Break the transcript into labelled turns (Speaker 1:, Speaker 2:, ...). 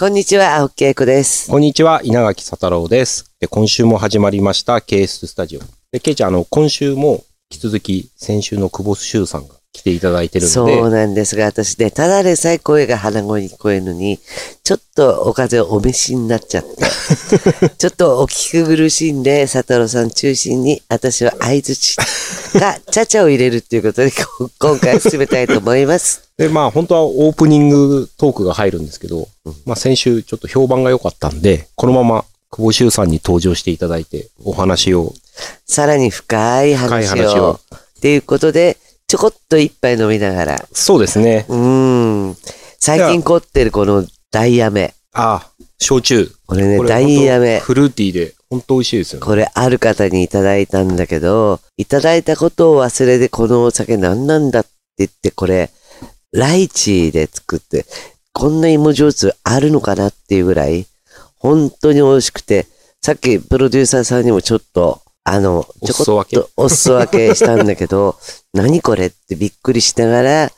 Speaker 1: こんにちは、青木恵子です。
Speaker 2: こんにちは、稲垣佐太郎です。で今週も始まりました、ケーススタジオ。で、ケイちゃん、あの、今週も引き続き、先週の久保修さんが来ていただいてるので、
Speaker 1: そうなんですが、私ね、ただでさえ声が鼻声に聞こえるのに、ちょっとお風邪お召しになっちゃって、ちょっとお聞き苦しいんで、佐太郎さん中心に、私は相づちか、ちゃちゃを入れるっていうことで、こ今回進めたいと思います。
Speaker 2: で、まあ、本当はオープニングトークが入るんですけど、まあ、先週ちょっと評判が良かったんで、このまま久保修さんに登場していただいて、お話を、
Speaker 1: さらに深い話
Speaker 2: 深い話
Speaker 1: を
Speaker 2: を。
Speaker 1: っていうことで、ちょこっと一杯飲みながら、
Speaker 2: そうですね。
Speaker 1: うーん、最近凝ってるこのダイヤメ。
Speaker 2: あ、焼酎。
Speaker 1: これね、ダイヤメ。
Speaker 2: フルーティーで、本当美味しいですよね。
Speaker 1: これある方にいただいたんだけど、いただいたことを忘れてこのお酒何なんだって言って、これ、ライチで作って、こんな芋焼酎あるのかなっていうぐらい、本当に美味しくて、さっきプロデューサーさんにもちょっと、あの、ちょこっとお裾分け。したんだけど、何これってびっくりしながら